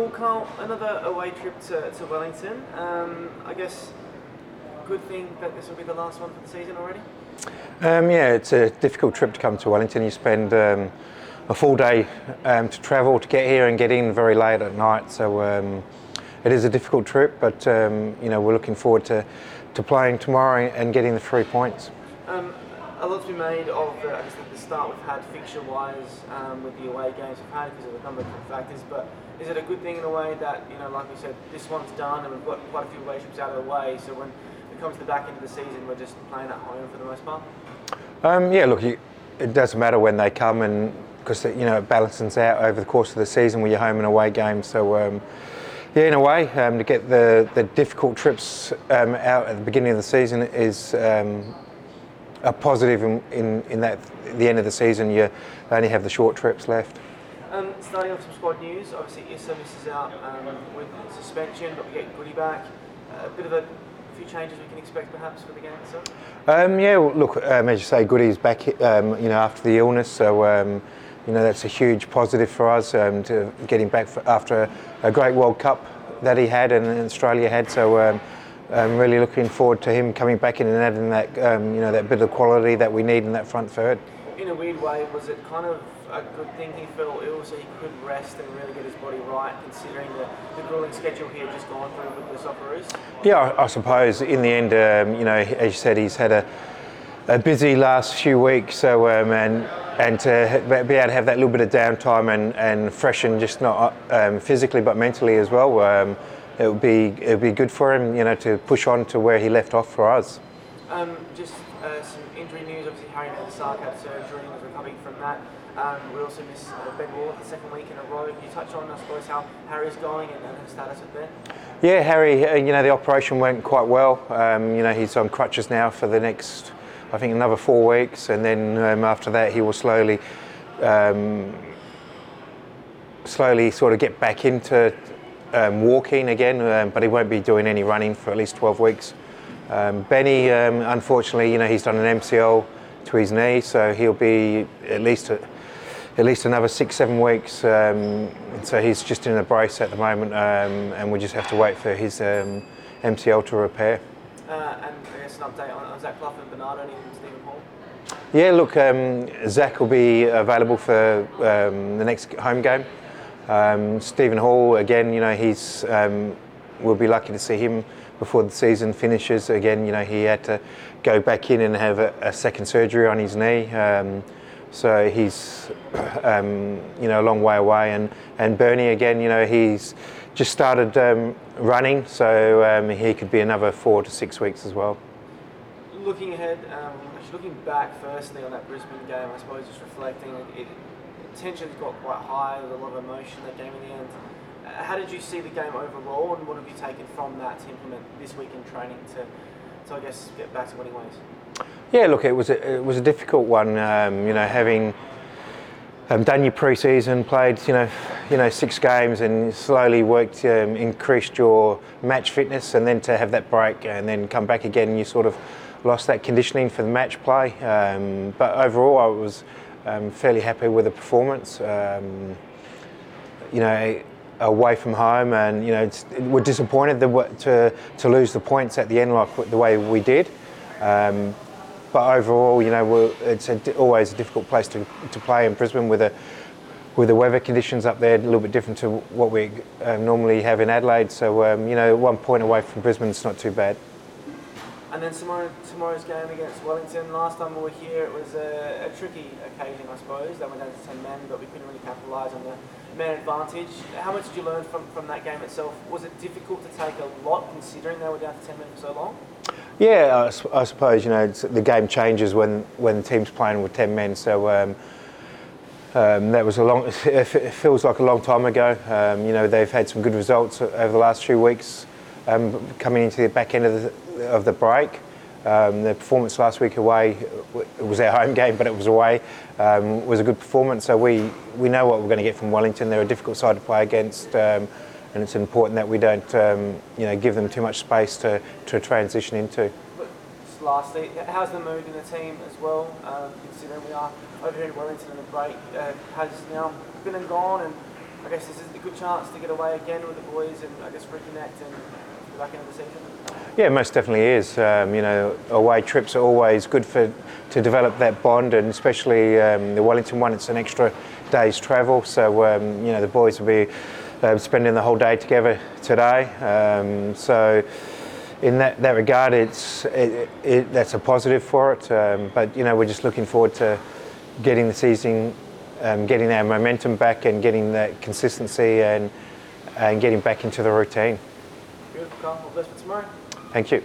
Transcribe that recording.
Well, Carl, another away trip to, to Wellington. Um, I guess good thing that this will be the last one for the season already. Um, yeah, it's a difficult trip to come to Wellington. You spend um, a full day um, to travel to get here and get in very late at night. So um, it is a difficult trip, but um, you know we're looking forward to, to playing tomorrow and getting the three points. A lot's been made of I guess, the start we've had fixture-wise um, with the away games we've had because of a number of factors. But is it a good thing in a way that you know, like we said, this one's done and we've got quite a few away trips out of the way. So when it comes to the back end of the season, we're just playing at home for the most part. Um, yeah, look, you, it doesn't matter when they come, and because you know it balances out over the course of the season with your home and away games. So. Um, yeah, in a way, um, to get the, the difficult trips um, out at the beginning of the season is um, a positive in, in, in that the end of the season you only have the short trips left. Um, starting off some squad news, obviously Issa misses out um, with suspension, but we get Goody back. Uh, a bit of a few changes we can expect perhaps for the game itself. Um, yeah, well, look, um, as you say, Goody's back, um, you know, after the illness, so um, you know that's a huge positive for us um, to getting back for, after a, a, great World Cup that he had and Australia had. So um, I'm really looking forward to him coming back in and adding that, you know, that bit of quality that we need in that front third. In a weird way, was it kind of a good thing he fell ill so he could rest and really get his body right, considering the, the grueling schedule he had just gone through with the Socceroos? Yeah, I, I suppose in the end, um, you know, as you said, he's had a, a busy last few weeks, so um, and and to be able to have that little bit of downtime and, and freshen just not um, physically but mentally as well, um, it would be it would be good for him, you know, to push on to where he left off for us. Um, just uh, some injury news. Obviously, Harry Van der Saag had surgery and was recovering from that. Um, we also miss uh, Ben Warland the second week in a row. Can you touch on, I suppose, how Harry's going and, and his status with Ben? Yeah, Harry, uh, you know, the operation went quite well. Um, you know, he's on crutches now for the next, I think, another four weeks. And then um, after that, he will slowly, um, slowly sort of get back into um, walking again, um, but he won't be doing any running for at least 12 weeks. Benny, unfortunately, you know, he's done an MCL to his knee, so he'll be at least a, at least another six, seven weeks. Um, so he's just in a brace at the moment, um, and we just have to wait for his um, MCL to repair. Uh, and I guess an update on, on Zach Clough and Bernardo and Stephen Hall. Yeah, look, um, Zach will be available for um, the next home game. Um, Stephen Hall, again, you know, he's we'll be lucky to see him before the season finishes. Again, you know, he had to go back in and have a, a second surgery on his knee. Um, so he's, um, you know, a long way away. And, and Bernie, again, you know, he's just started um, running, so um, he could be another four to six weeks as well. Looking ahead, um, looking back firstly on that Brisbane game, I suppose just reflecting, it, tensions got quite high, was a lot of emotion that game in the end. Uh, how did you see the game overall, and what have you taken from that to implement this week in training to, to I guess, get back to winning ways? Yeah, look, it was a, it was a difficult one. Um, you know, having um, done your pre-season, played you know, you know six games, and slowly worked, um, increased your match fitness, and then to have that break and then come back again, you sort of lost that conditioning for the match play. Um, but overall, I was um, fairly happy with the performance. Um, you know, away from home, and you know, we're disappointed to to lose the points at the end like the way we did. Um, but overall, you know, it's a, always a difficult place to, to play in Brisbane with a with the weather conditions up there a little bit different to what we uh, normally have in Adelaide. So um, you know, one point away from Brisbane, it's not too bad. And then tomorrow, tomorrow's game against Wellington. Last time we were here, it was a, a tricky occasion, I suppose. They went down to ten men, but we couldn't really capitalise on the man advantage. How much did you learn from, from that game itself? Was it difficult to take a lot, considering they were down to ten men for so long? Yeah, I, I suppose you know the game changes when when the team's playing with ten men. So um, um, that was a long. It feels like a long time ago. Um, you know they've had some good results over the last few weeks, um, coming into the back end of the, of the break. Um, the performance last week away, it was our home game, but it was away, um, was a good performance. So we, we know what we're going to get from Wellington. They're a difficult side to play against and it's important that we don't, um, you know, give them too much space to, to transition into. Just lastly, how's the mood in the team as well? Um, considering we are over here in Wellington in the break, uh, has now been and gone, and I guess this is a good chance to get away again with the boys and I guess reconnect and back into the. Yeah, most definitely is. Um, you know, away trips are always good for to develop that bond, and especially um, the Wellington one. It's an extra day's travel, so um, you know the boys will be uh, spending the whole day together today. Um, so in that, that regard, it's it, it, that's a positive for it. Um, but you know, we're just looking forward to getting the season, um, getting our momentum back, and getting that consistency and and getting back into the routine. All the best for tomorrow. Thank you.